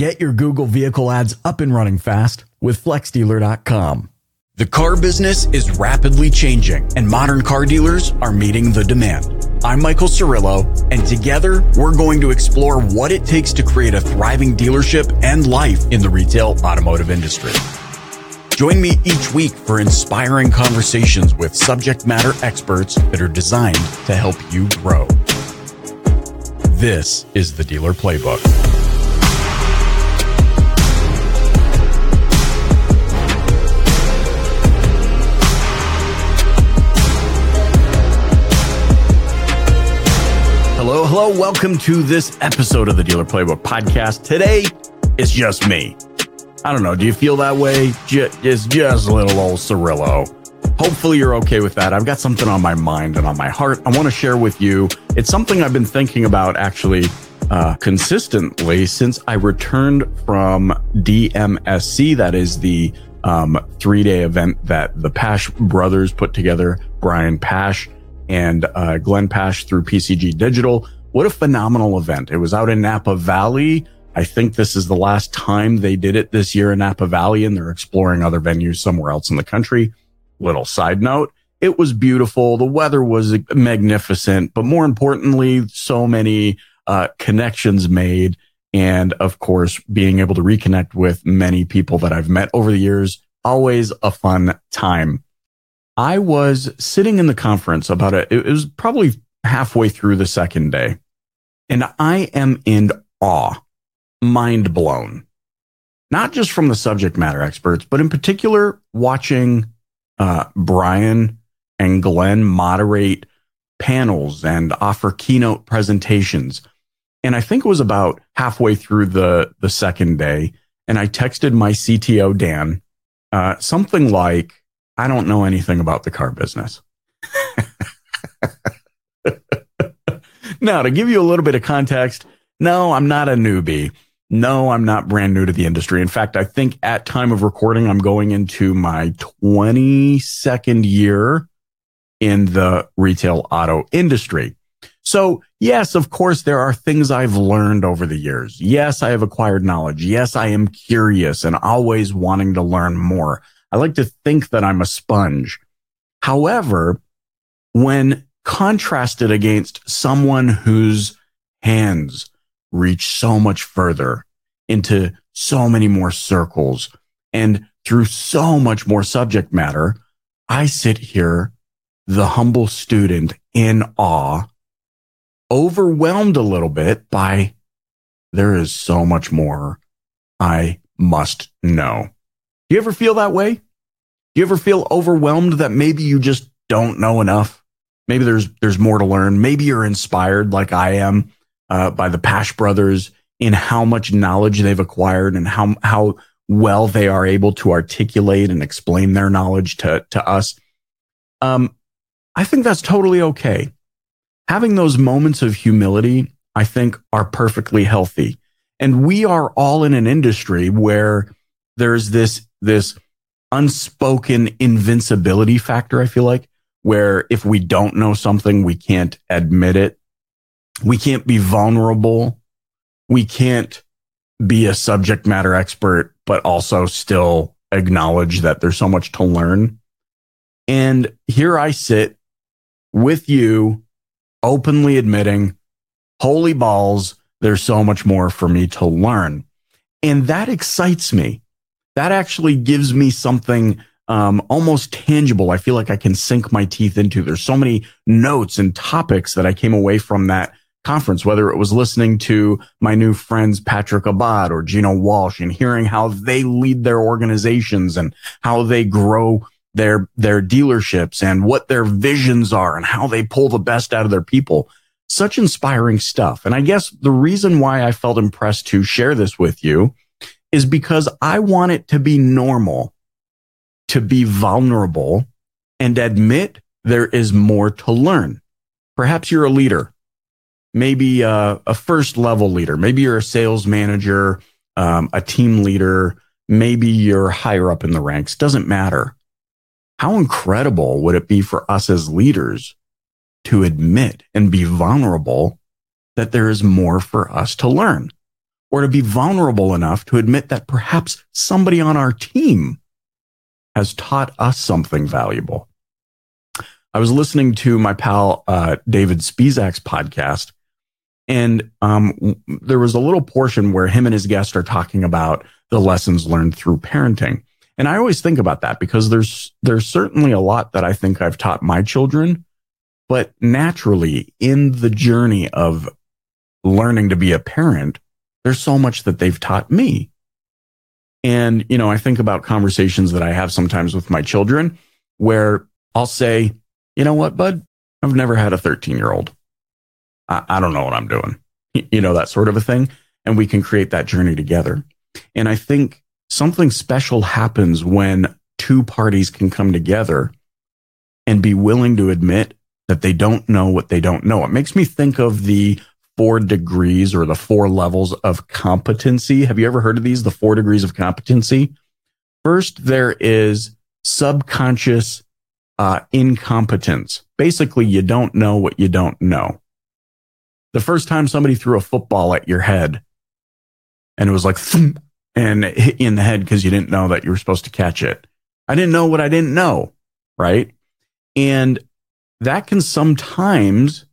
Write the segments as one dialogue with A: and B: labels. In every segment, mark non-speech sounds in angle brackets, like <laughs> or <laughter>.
A: Get your Google vehicle ads up and running fast with flexdealer.com. The car business is rapidly changing and modern car dealers are meeting the demand. I'm Michael Cirillo, and together we're going to explore what it takes to create a thriving dealership and life in the retail automotive industry. Join me each week for inspiring conversations with subject matter experts that are designed to help you grow. This is the Dealer Playbook. Hello. Welcome to this episode of the Dealer Playbook podcast. Today, it's just me. I don't know. Do you feel that way? it's just a little old Cirillo. Hopefully, you're okay with that. I've got something on my mind and on my heart I want to share with you. It's something I've been thinking about actually uh, consistently since I returned from DMSC. That is the um, three day event that the Pasch brothers put together. Brian Pasch and uh, Glenn Pasch through PCG Digital. What a phenomenal event. It was out in Napa Valley. I think this is the last time they did it this year in Napa Valley and they're exploring other venues somewhere else in the country. Little side note. It was beautiful. The weather was magnificent, but more importantly, so many uh, connections made. And of course, being able to reconnect with many people that I've met over the years, always a fun time. I was sitting in the conference about it. It was probably halfway through the second day and I am in awe, mind blown, not just from the subject matter experts, but in particular watching uh, Brian and Glenn moderate panels and offer keynote presentations. And I think it was about halfway through the, the second day. And I texted my CTO, Dan, uh, something like, I don't know anything about the car business. <laughs> now, to give you a little bit of context, no, I'm not a newbie. No, I'm not brand new to the industry. In fact, I think at time of recording, I'm going into my 22nd year in the retail auto industry. So yes, of course, there are things I've learned over the years. Yes, I have acquired knowledge. Yes, I am curious and always wanting to learn more. I like to think that I'm a sponge. However, when contrasted against someone whose hands reach so much further into so many more circles and through so much more subject matter, I sit here, the humble student in awe, overwhelmed a little bit by there is so much more I must know. Do you ever feel that way? Do you ever feel overwhelmed that maybe you just don't know enough? Maybe there's there's more to learn. Maybe you're inspired like I am uh, by the Pasch brothers in how much knowledge they've acquired and how how well they are able to articulate and explain their knowledge to to us. Um, I think that's totally okay. Having those moments of humility, I think, are perfectly healthy. And we are all in an industry where there's this this unspoken invincibility factor, I feel like, where if we don't know something, we can't admit it. We can't be vulnerable. We can't be a subject matter expert, but also still acknowledge that there's so much to learn. And here I sit with you, openly admitting, holy balls, there's so much more for me to learn. And that excites me that actually gives me something um, almost tangible. I feel like I can sink my teeth into. There's so many notes and topics that I came away from that conference, whether it was listening to my new friends, Patrick Abad or Gino Walsh and hearing how they lead their organizations and how they grow their, their dealerships and what their visions are and how they pull the best out of their people. Such inspiring stuff. And I guess the reason why I felt impressed to share this with you is because I want it to be normal to be vulnerable and admit there is more to learn. Perhaps you're a leader, maybe a, a first level leader, maybe you're a sales manager, um, a team leader, maybe you're higher up in the ranks. Doesn't matter. How incredible would it be for us as leaders to admit and be vulnerable that there is more for us to learn? or to be vulnerable enough to admit that perhaps somebody on our team has taught us something valuable. I was listening to my pal uh, David Spizak's podcast, and um, there was a little portion where him and his guest are talking about the lessons learned through parenting. And I always think about that because there's there's certainly a lot that I think I've taught my children, but naturally in the journey of learning to be a parent, there's so much that they've taught me. And, you know, I think about conversations that I have sometimes with my children where I'll say, you know what, bud? I've never had a 13 year old. I, I don't know what I'm doing, you know, that sort of a thing. And we can create that journey together. And I think something special happens when two parties can come together and be willing to admit that they don't know what they don't know. It makes me think of the four degrees or the four levels of competency. Have you ever heard of these? The four degrees of competency. First, there is subconscious uh, incompetence. Basically, you don't know what you don't know. The first time somebody threw a football at your head and it was like, and hit you in the head because you didn't know that you were supposed to catch it. I didn't know what I didn't know. Right. And that can sometimes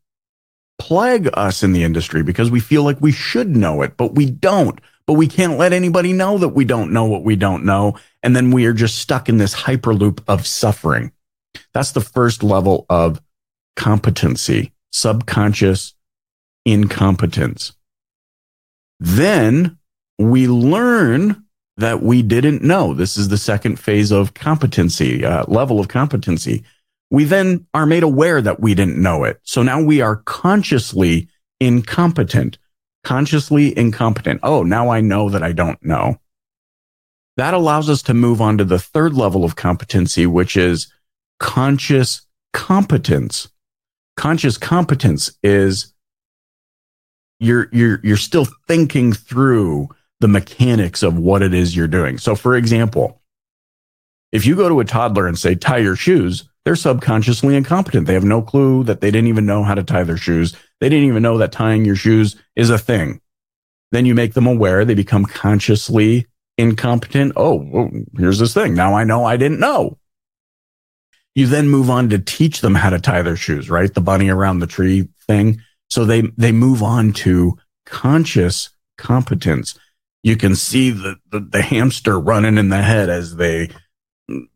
A: plague us in the industry because we feel like we should know it, but we don't. But we can't let anybody know that we don't know what we don't know. And then we are just stuck in this hyperloop of suffering. That's the first level of competency, subconscious incompetence. Then we learn that we didn't know. This is the second phase of competency, uh, level of competency we then are made aware that we didn't know it. So now we are consciously incompetent, consciously incompetent. Oh, now I know that I don't know. That allows us to move on to the third level of competency, which is conscious competence. Conscious competence is you're, you're, you're still thinking through the mechanics of what it is you're doing. So for example, if you go to a toddler and say, tie your shoes, they're subconsciously incompetent. They have no clue that they didn't even know how to tie their shoes. They didn't even know that tying your shoes is a thing. Then you make them aware. They become consciously incompetent. Oh, well, here's this thing. Now I know I didn't know. You then move on to teach them how to tie their shoes, right? The bunny around the tree thing. So they, they move on to conscious competence. You can see the, the, the hamster running in the head as they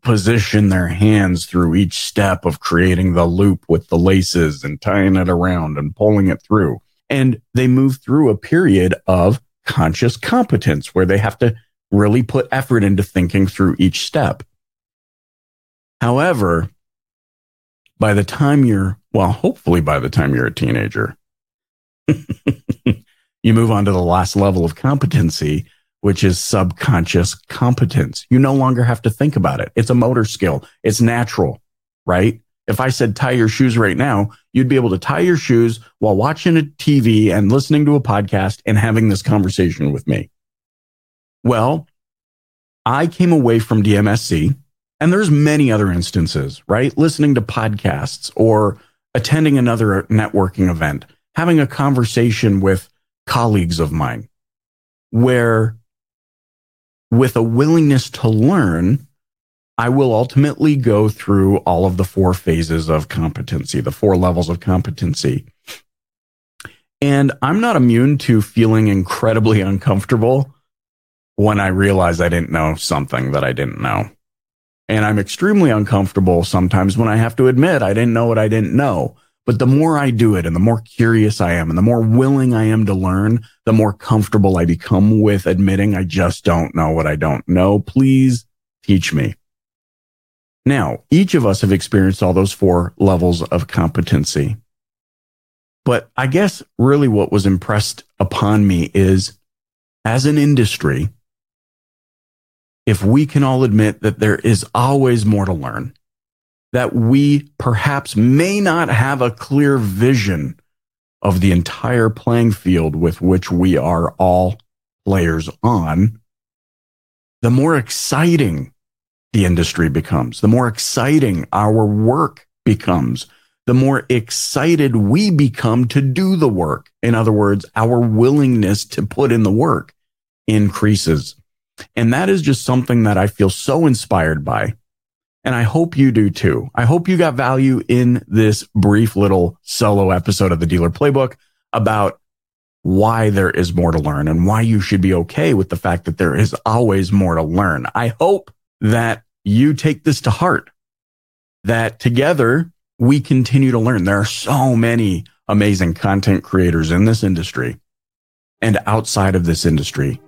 A: position their hands through each step of creating the loop with the laces and tying it around and pulling it through. And they move through a period of conscious competence where they have to really put effort into thinking through each step. However, by the time you're, well, hopefully by the time you're a teenager, <laughs> you move on to the last level of competency, which is subconscious competence. You no longer have to think about it. It's a motor skill. It's natural, right? If I said tie your shoes right now, you'd be able to tie your shoes while watching a TV and listening to a podcast and having this conversation with me. Well, I came away from DMSC and there's many other instances, right? Listening to podcasts or attending another networking event, having a conversation with colleagues of mine where with a willingness to learn, I will ultimately go through all of the four phases of competency, the four levels of competency. And I'm not immune to feeling incredibly uncomfortable when I realize I didn't know something that I didn't know. And I'm extremely uncomfortable sometimes when I have to admit I didn't know what I didn't know. But the more I do it and the more curious I am and the more willing I am to learn, the more comfortable I become with admitting I just don't know what I don't know. Please teach me. Now, each of us have experienced all those four levels of competency. But I guess really what was impressed upon me is as an industry, if we can all admit that there is always more to learn, that we perhaps may not have a clear vision of the entire playing field with which we are all players on, the more exciting the industry becomes, the more exciting our work becomes, the more excited we become to do the work. In other words, our willingness to put in the work increases. And that is just something that I feel so inspired by. And I hope you do too. I hope you got value in this brief little solo episode of the dealer playbook about why there is more to learn and why you should be okay with the fact that there is always more to learn. I hope that you take this to heart, that together we continue to learn. There are so many amazing content creators in this industry and outside of this industry.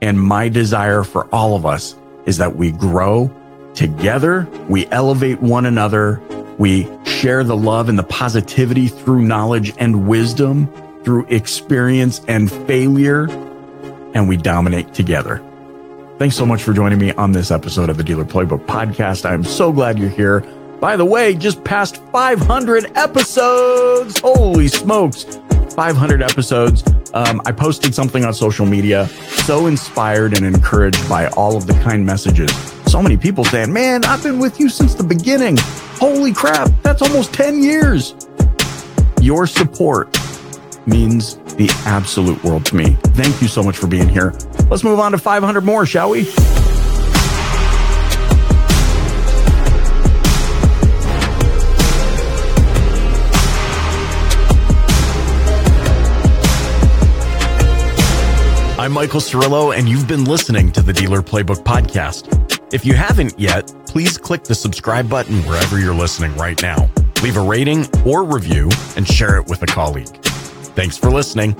A: And my desire for all of us is that we grow together, we elevate one another, we share the love and the positivity through knowledge and wisdom, through experience and failure, and we dominate together. Thanks so much for joining me on this episode of the Dealer Playbook podcast. I'm so glad you're here. By the way, just past 500 episodes. Holy smokes. 500 episodes. Um, I posted something on social media, so inspired and encouraged by all of the kind messages. So many people saying, Man, I've been with you since the beginning. Holy crap, that's almost 10 years. Your support means the absolute world to me. Thank you so much for being here. Let's move on to 500 more, shall we? I'm Michael Cirillo, and you've been listening to the Dealer Playbook Podcast. If you haven't yet, please click the subscribe button wherever you're listening right now. Leave a rating or review and share it with a colleague. Thanks for listening.